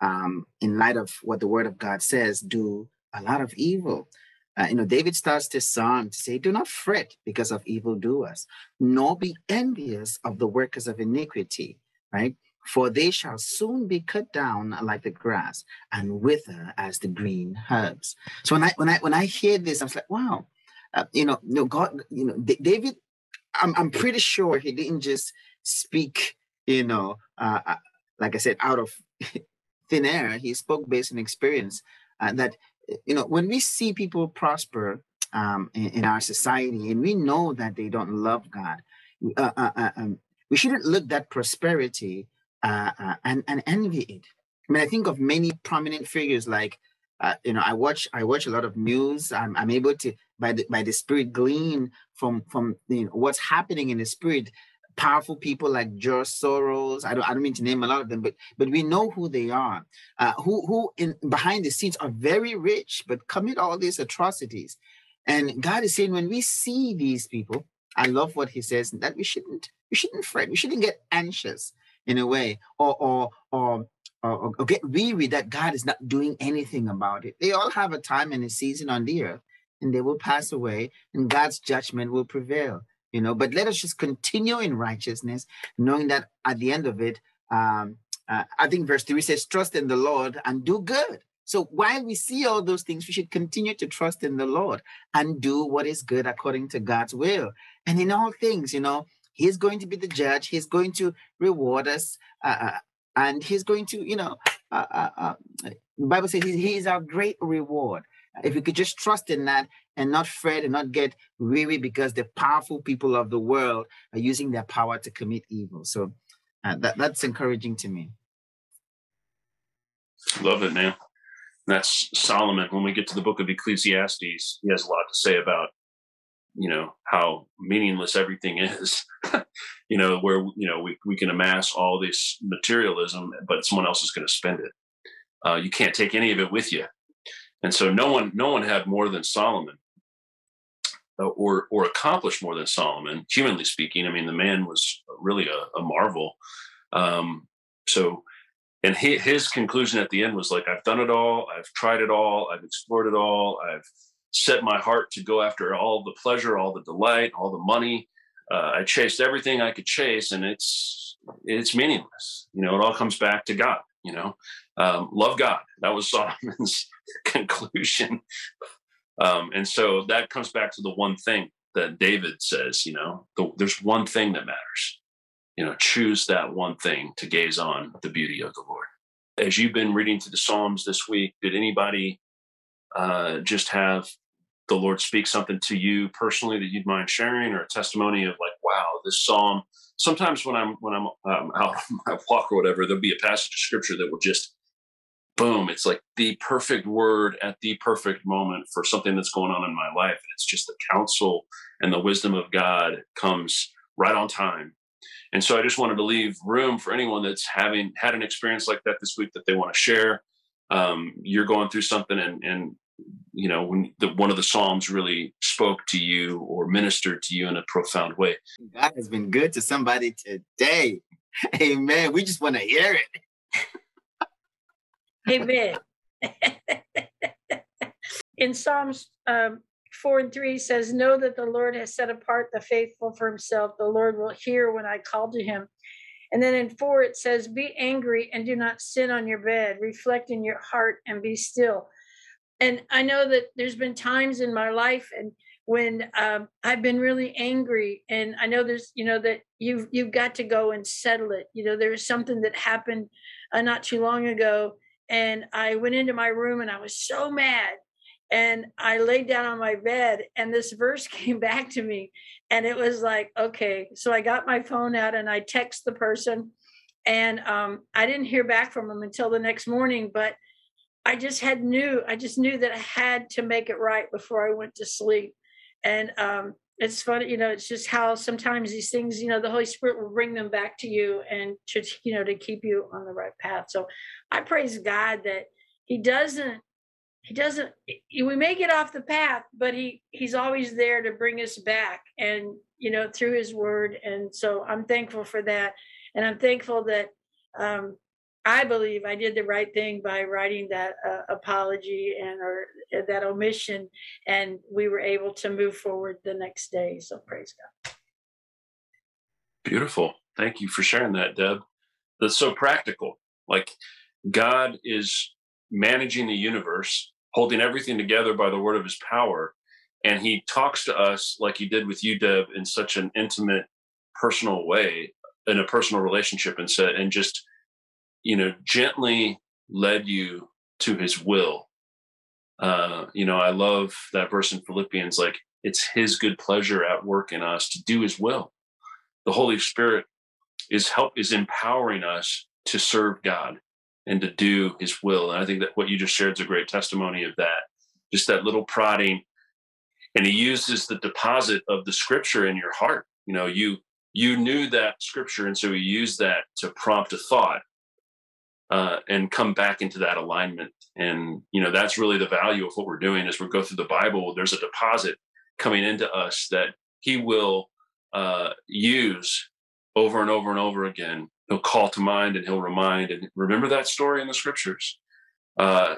um, in light of what the Word of God says, do a lot of evil. Uh, you know, David starts this psalm to say, Do not fret because of evildoers, nor be envious of the workers of iniquity, right? For they shall soon be cut down like the grass and wither as the green herbs. So when I when I when I hear this, I was like, wow, uh, you know, no God, you know, D- David, I'm I'm pretty sure he didn't just speak, you know, uh, uh like I said, out of thin air. He spoke based on experience. Uh, that you know, when we see people prosper um, in, in, our society and we know that they don't love God, uh, uh, um, we shouldn't look that prosperity uh, uh, and, and envy it. I mean, I think of many prominent figures like, you know, I watch I watch a lot of news. I'm, I'm able to by the by the spirit glean from from you know, what's happening in the spirit powerful people like George Soros. I don't, I don't mean to name a lot of them, but but we know who they are, uh, who who in behind the scenes are very rich but commit all these atrocities. And God is saying, when we see these people, I love what He says that we shouldn't we shouldn't fret, we shouldn't get anxious in a way, or or or. Or, or get weary that God is not doing anything about it. They all have a time and a season on the earth, and they will pass away, and God's judgment will prevail you know but let us just continue in righteousness knowing that at the end of it um uh, i think verse 3 says trust in the lord and do good so while we see all those things we should continue to trust in the lord and do what is good according to god's will and in all things you know he's going to be the judge he's going to reward us uh, uh and he's going to you know uh, uh, uh the bible says he is our great reward if we could just trust in that and not fret and not get weary because the powerful people of the world are using their power to commit evil. So uh, that, that's encouraging to me. Love it, man. That's Solomon. When we get to the book of Ecclesiastes, he has a lot to say about, you know, how meaningless everything is. you know, where, you know, we, we can amass all this materialism, but someone else is going to spend it. Uh, you can't take any of it with you. And so no one, no one had more than Solomon uh, or or accomplished more than Solomon, humanly speaking. I mean, the man was really a, a marvel. Um, so, and he, his conclusion at the end was like, "I've done it all. I've tried it all. I've explored it all. I've set my heart to go after all the pleasure, all the delight, all the money. Uh, I chased everything I could chase, and it's it's meaningless. You know, it all comes back to God. You know, um, love God. That was Solomon's conclusion. Um, and so that comes back to the one thing that David says, you know, the, there's one thing that matters. You know, choose that one thing to gaze on the beauty of the Lord. As you've been reading through the Psalms this week, did anybody uh, just have the Lord speaks something to you personally that you'd mind sharing, or a testimony of like, wow, this psalm? Sometimes when I'm when I'm um, out on my walk or whatever, there'll be a passage of scripture that will just boom, it's like the perfect word at the perfect moment for something that's going on in my life. And it's just the counsel and the wisdom of God comes right on time. And so I just wanted to leave room for anyone that's having had an experience like that this week that they want to share. Um, you're going through something and, and you know, when the, one of the Psalms really spoke to you or ministered to you in a profound way. God has been good to somebody today. Amen. We just want to hear it. Amen. In Psalms um, 4 and 3 says, Know that the Lord has set apart the faithful for himself. The Lord will hear when I call to him. And then in 4 it says, Be angry and do not sin on your bed. Reflect in your heart and be still. And I know that there's been times in my life and when um, I've been really angry, and I know there's, you know, that you've you've got to go and settle it. You know, there was something that happened uh, not too long ago and I went into my room and I was so mad. And I laid down on my bed, and this verse came back to me. And it was like, okay. So I got my phone out and I text the person. And um, I didn't hear back from them until the next morning. But I just had knew, I just knew that I had to make it right before I went to sleep. And um, it's funny, you know, it's just how sometimes these things, you know, the Holy Spirit will bring them back to you and to, you know, to keep you on the right path. So I praise God that He doesn't, He doesn't, we may get off the path, but He, He's always there to bring us back and, you know, through His Word. And so I'm thankful for that. And I'm thankful that, um, I believe I did the right thing by writing that uh, apology and or uh, that omission, and we were able to move forward the next day. So praise God. Beautiful. Thank you for sharing that, Deb. That's so practical. Like God is managing the universe, holding everything together by the word of his power. And he talks to us like he did with you, Deb, in such an intimate, personal way, in a personal relationship, and said, and just you know, gently led you to his will. Uh, you know, I love that verse in Philippians, like it's his good pleasure at work in us to do his will. The Holy Spirit is help is empowering us to serve God and to do his will. And I think that what you just shared is a great testimony of that. Just that little prodding. And he uses the deposit of the scripture in your heart. You know, you you knew that scripture, and so he used that to prompt a thought uh, and come back into that alignment. And you know that's really the value of what we're doing as we go through the Bible. There's a deposit coming into us that He will uh, use over and over and over again. He'll call to mind and He'll remind and remember that story in the Scriptures. Uh,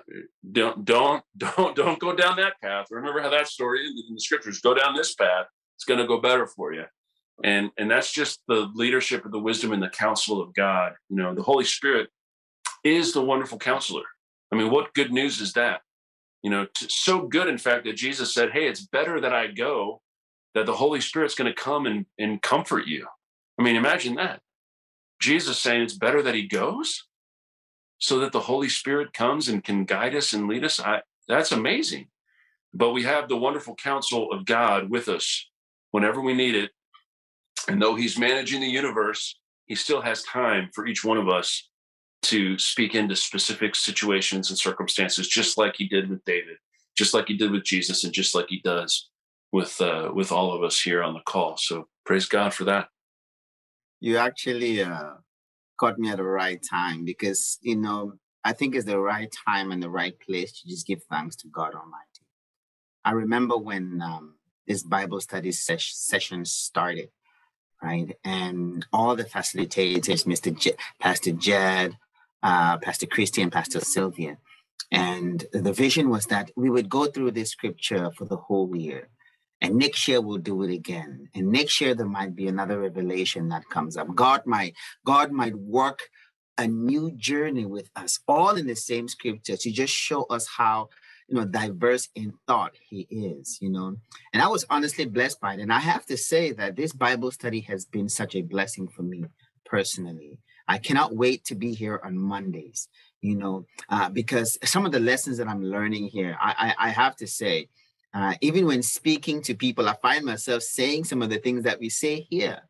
don't don't don't don't go down that path. Remember how that story in the Scriptures. Go down this path. It's going to go better for you and and that's just the leadership of the wisdom and the counsel of god you know the holy spirit is the wonderful counselor. I mean, what good news is that? You know, t- so good, in fact, that Jesus said, Hey, it's better that I go, that the Holy Spirit's going to come and, and comfort you. I mean, imagine that. Jesus saying it's better that he goes so that the Holy Spirit comes and can guide us and lead us. I, that's amazing. But we have the wonderful counsel of God with us whenever we need it. And though he's managing the universe, he still has time for each one of us to speak into specific situations and circumstances, just like he did with David, just like he did with Jesus, and just like he does with uh, with all of us here on the call. So praise God for that. You actually uh, caught me at the right time because you know I think it's the right time and the right place to just give thanks to God Almighty. I remember when um, this Bible study ses- session started, right? And all the facilitators, Mr. Pastor Jed, uh, Pastor Christy and Pastor Sylvia. And the vision was that we would go through this scripture for the whole year. And next year we'll do it again. And next year there might be another revelation that comes up. God might, God might work a new journey with us, all in the same scripture, to just show us how you know diverse in thought he is you know and i was honestly blessed by it and i have to say that this bible study has been such a blessing for me personally I cannot wait to be here on Mondays, you know, uh, because some of the lessons that I'm learning here, I, I, I have to say, uh, even when speaking to people, I find myself saying some of the things that we say here,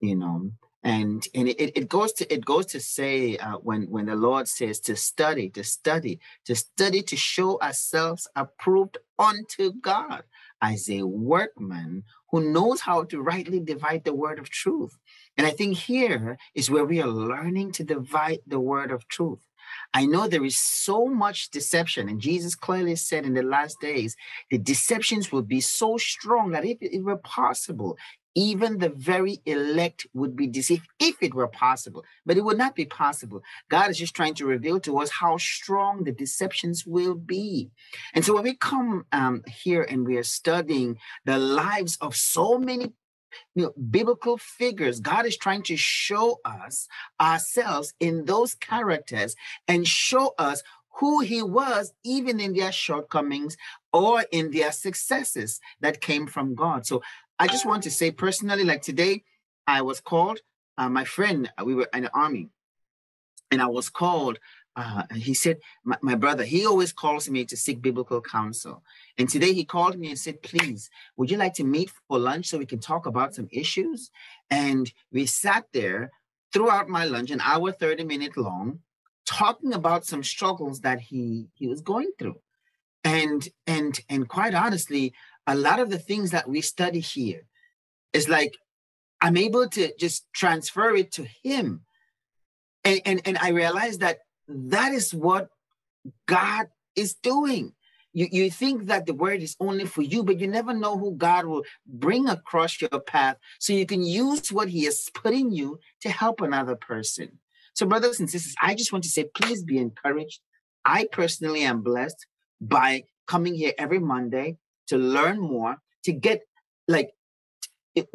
you know, and and it, it goes to it goes to say uh, when when the Lord says to study, to study, to study to show ourselves approved unto God as a workman who knows how to rightly divide the word of truth. And I think here is where we are learning to divide the word of truth. I know there is so much deception, and Jesus clearly said in the last days, the deceptions will be so strong that if it were possible, even the very elect would be deceived if it were possible, but it would not be possible. God is just trying to reveal to us how strong the deceptions will be. And so when we come um, here and we are studying the lives of so many you know, biblical figures. God is trying to show us ourselves in those characters and show us who he was, even in their shortcomings or in their successes that came from God. So I just want to say personally, like today, I was called, uh, my friend, we were in the army, and I was called uh, he said, my, my, brother, he always calls me to seek biblical counsel. And today he called me and said, please, would you like to meet for lunch so we can talk about some issues? And we sat there throughout my lunch, an hour, 30 minute long, talking about some struggles that he, he was going through. And, and, and quite honestly, a lot of the things that we study here is like I'm able to just transfer it to him. And, and, and I realize that that is what God is doing. You, you think that the word is only for you, but you never know who God will bring across your path so you can use what He has put in you to help another person. So, brothers and sisters, I just want to say, please be encouraged. I personally am blessed by coming here every Monday to learn more, to get like,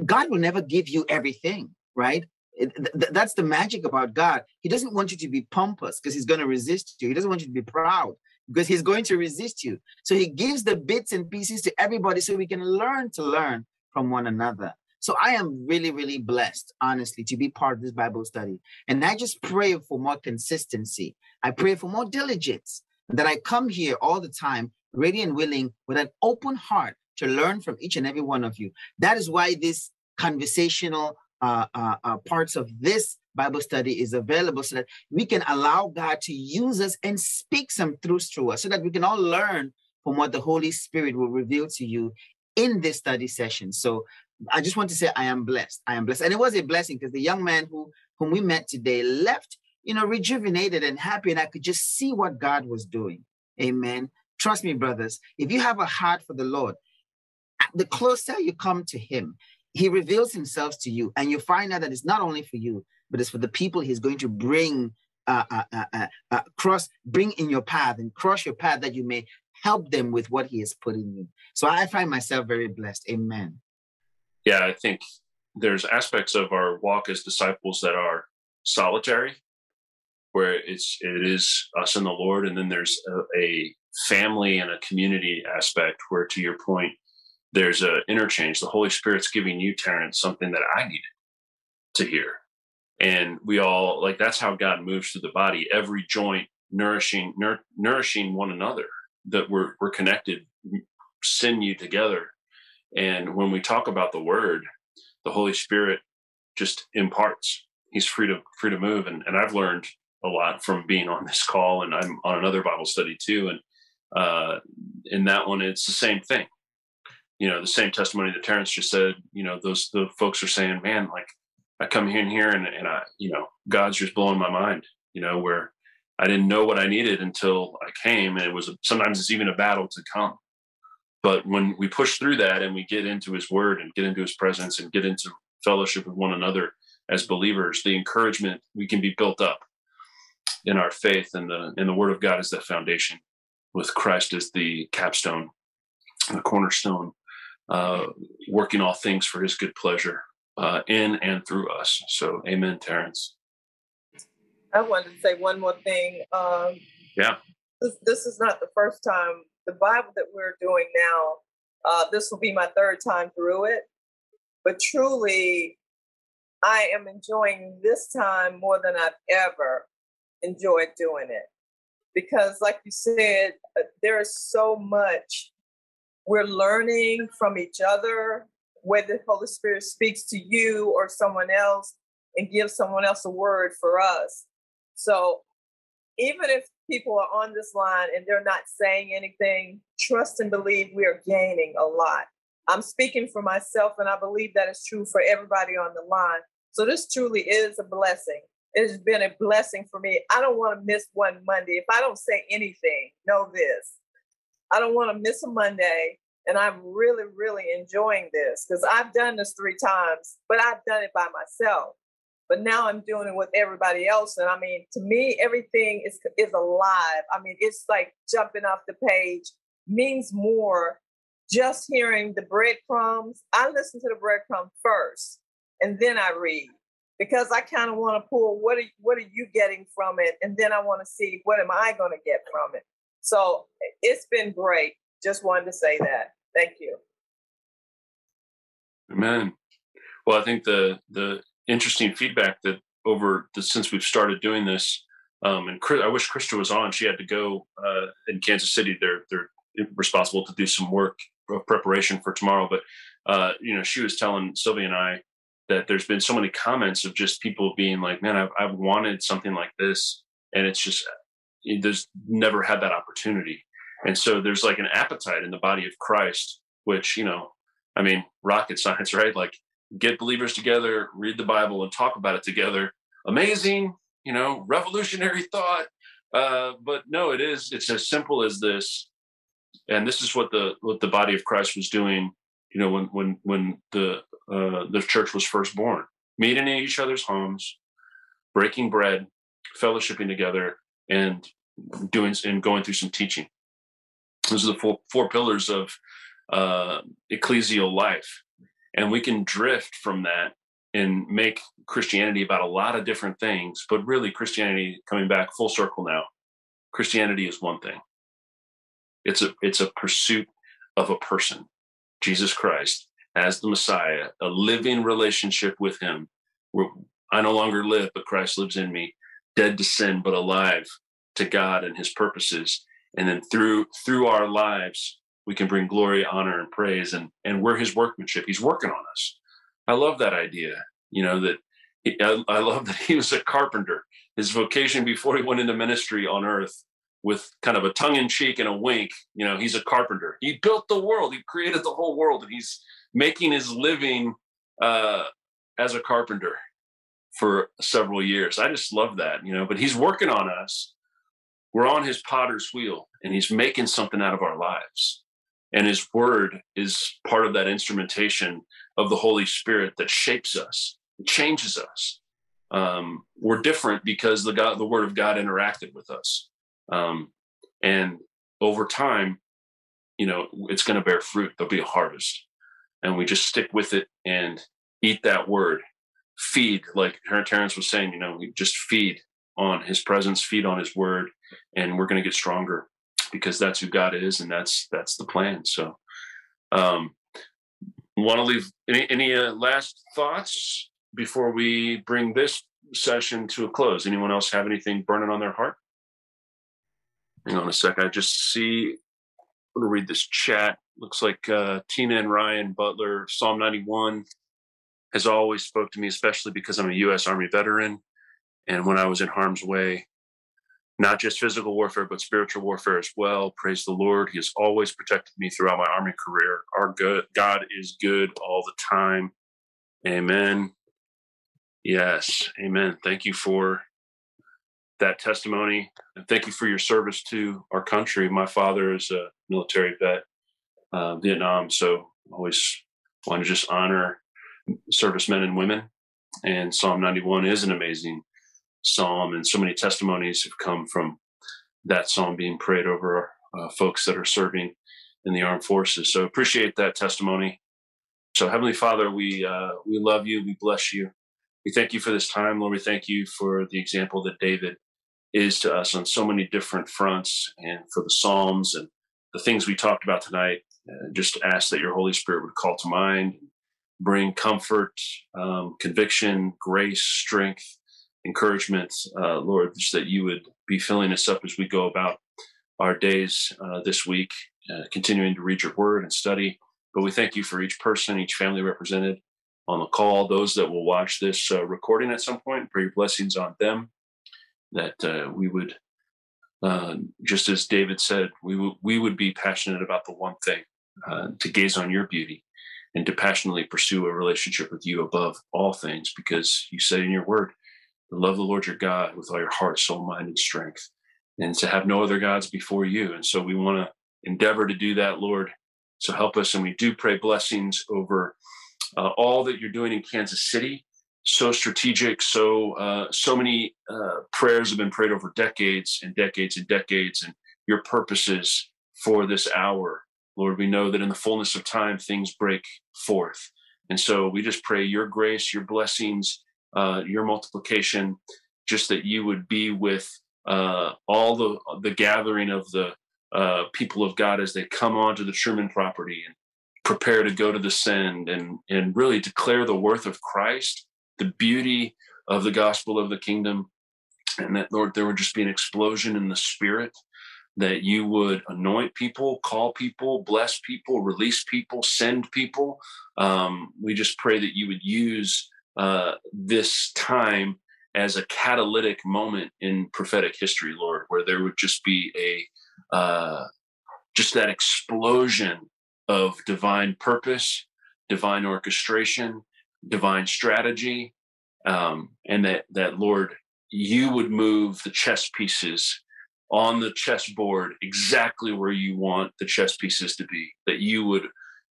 God will never give you everything, right? Th- that's the magic about God. He doesn't want you to be pompous because he's going to resist you. He doesn't want you to be proud because he's going to resist you. So he gives the bits and pieces to everybody so we can learn to learn from one another. So I am really, really blessed, honestly, to be part of this Bible study. And I just pray for more consistency. I pray for more diligence that I come here all the time, ready and willing, with an open heart to learn from each and every one of you. That is why this conversational uh, uh, uh, parts of this Bible study is available so that we can allow God to use us and speak some truths through us so that we can all learn from what the Holy Spirit will reveal to you in this study session. So I just want to say I am blessed. I am blessed. And it was a blessing because the young man who whom we met today left, you know, rejuvenated and happy. And I could just see what God was doing. Amen. Trust me, brothers, if you have a heart for the Lord, the closer you come to him, he reveals himself to you and you find out that it's not only for you but it's for the people he's going to bring uh, uh, uh, uh, uh cross bring in your path and cross your path that you may help them with what he has put in you. So i find myself very blessed. Amen. Yeah i think there's aspects of our walk as disciples that are solitary where it's it is us and the lord and then there's a, a family and a community aspect where to your point there's a interchange. The Holy Spirit's giving you, Terrence, something that I needed to hear. And we all like that's how God moves through the body, every joint nourishing nur- nourishing one another, that we're we're connected, sinew together. And when we talk about the word, the Holy Spirit just imparts. He's free to free to move. And and I've learned a lot from being on this call and I'm on another Bible study too. And uh in that one it's the same thing you know the same testimony that Terrence just said. You know those the folks are saying, man, like I come in here and and I you know God's just blowing my mind. You know where I didn't know what I needed until I came, and it was sometimes it's even a battle to come. But when we push through that and we get into His Word and get into His presence and get into fellowship with one another as believers, the encouragement we can be built up in our faith, and the and the Word of God is that foundation, with Christ as the capstone, the cornerstone uh, working all things for his good pleasure uh, in and through us. So, amen, Terrence. I wanted to say one more thing. Um, yeah. This, this, is not the first time. The Bible that we're doing now, uh, this will be my third time through it. But truly, I am enjoying this time more than I've ever enjoyed doing it. Because, like you said, uh, there is so much we're learning from each other, whether the Holy Spirit speaks to you or someone else and gives someone else a word for us. So even if people are on this line and they're not saying anything, trust and believe we are gaining a lot. I'm speaking for myself, and I believe that is true for everybody on the line. So this truly is a blessing. It has been a blessing for me. I don't want to miss one Monday. If I don't say anything, know this I don't want to miss a Monday. And I'm really, really enjoying this because I've done this three times, but I've done it by myself. But now I'm doing it with everybody else. And I mean, to me, everything is is alive. I mean, it's like jumping off the page means more just hearing the breadcrumbs. I listen to the breadcrumb first and then I read because I kind of want to pull what are what are you getting from it, and then I want to see what am I going to get from it. So it's been great. Just wanted to say that. Thank you. Amen. Well, I think the the interesting feedback that over the since we've started doing this, um, and Chris, I wish Krista was on. She had to go uh, in Kansas City. They're they're responsible to do some work of preparation for tomorrow. But uh, you know, she was telling Sylvia and I that there's been so many comments of just people being like, "Man, I've, I've wanted something like this," and it's just there's never had that opportunity. And so there's like an appetite in the body of Christ, which, you know, I mean, rocket science, right? Like get believers together, read the Bible, and talk about it together. Amazing, you know, revolutionary thought. Uh, but no, it is. It's as simple as this, and this is what the what the body of Christ was doing. You know, when when when the uh, the church was first born, meeting in each other's homes, breaking bread, fellowshipping together, and doing and going through some teaching. Those are the four, four pillars of uh, ecclesial life, and we can drift from that and make Christianity about a lot of different things. But really, Christianity coming back full circle now. Christianity is one thing. It's a it's a pursuit of a person, Jesus Christ, as the Messiah, a living relationship with Him. Where I no longer live, but Christ lives in me, dead to sin, but alive to God and His purposes. And then through through our lives, we can bring glory, honor, and praise. And and we're His workmanship. He's working on us. I love that idea. You know that he, I, I love that he was a carpenter. His vocation before he went into ministry on earth with kind of a tongue in cheek and a wink, you know, he's a carpenter. He built the world. He created the whole world, and he's making his living uh, as a carpenter for several years. I just love that, you know. But he's working on us. We're on his potter's wheel, and he's making something out of our lives. And his word is part of that instrumentation of the Holy Spirit that shapes us, changes us. Um, we're different because the God, the Word of God, interacted with us, um, and over time, you know, it's going to bear fruit. There'll be a harvest, and we just stick with it and eat that Word, feed, like her Terrence was saying. You know, just feed on His presence, feed on His Word, and we're going to get stronger because that's who God is, and that's that's the plan. So, um, want to leave any, any uh, last thoughts before we bring this session to a close? Anyone else have anything burning on their heart? Hang on a sec. I just see. I'm going to read this chat. Looks like uh, Tina and Ryan Butler, Psalm 91 has always spoke to me, especially because I'm a U.S. Army veteran. And when I was in harm's way, not just physical warfare, but spiritual warfare as well. Praise the Lord. He has always protected me throughout my army career. Our good God is good all the time. Amen. Yes. Amen. Thank you for that testimony. And thank you for your service to our country. My father is a military vet, uh, Vietnam. So always want to just honor servicemen and women. And Psalm 91 is an amazing psalm, and so many testimonies have come from that psalm being prayed over uh, folks that are serving in the armed forces. So appreciate that testimony. So Heavenly Father, we uh, we love you. We bless you. We thank you for this time, Lord. We thank you for the example that David is to us on so many different fronts, and for the Psalms and the things we talked about tonight. Uh, just ask that your Holy Spirit would call to mind, bring comfort, um, conviction, grace, strength, encouragement, uh, Lord, just that you would be filling us up as we go about our days uh, this week, uh, continuing to read your word and study. But we thank you for each person, each family represented on the call, those that will watch this uh, recording at some point. Pray your blessings on them, that uh, we would, uh, just as David said, we, w- we would be passionate about the one thing to gaze on your beauty and to passionately pursue a relationship with you above all things, because you said in your word, love the Lord your God with all your heart, soul, mind, and strength, and to have no other gods before you. And so we want to endeavor to do that, Lord. So help us. And we do pray blessings over uh, all that you're doing in Kansas City. So strategic. So uh, so many uh, prayers have been prayed over decades and decades and decades, and your purposes for this hour, Lord. We know that in the fullness of time, things break forth, and so we just pray your grace, your blessings, uh, your multiplication, just that you would be with uh, all the the gathering of the uh, people of God as they come onto the Truman property and prepare to go to the send and and really declare the worth of Christ, the beauty of the gospel of the kingdom, and that Lord, there would just be an explosion in the spirit that you would anoint people, call people, bless people, release people, send people. Um, we just pray that you would use uh, this time as a catalytic moment in prophetic history, Lord, where there would just be a uh, just that explosion of divine purpose, divine orchestration, divine strategy, um, and that that Lord, you would move the chess pieces on the chessboard exactly where you want the chess pieces to be. That you would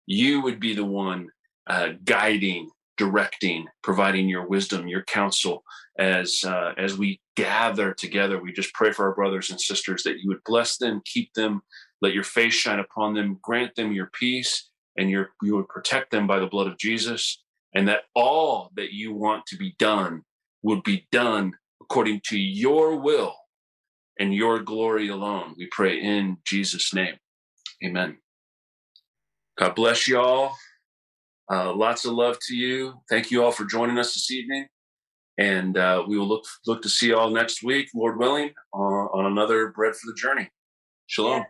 you would be the one uh, guiding, directing, providing your wisdom, your counsel as uh, as we gather together. We just pray for our brothers and sisters that you would bless them, keep them, let your face shine upon them, grant them your peace, and your you would protect them by the blood of Jesus, and that all that you want to be done would be done according to your will and your glory alone. We pray in Jesus' name. Amen. God bless you all. Uh, lots of love to you. Thank you all for joining us this evening. And uh, we will look look to see you all next week, Lord willing, uh, on another Bread for the Journey. Shalom. Yeah.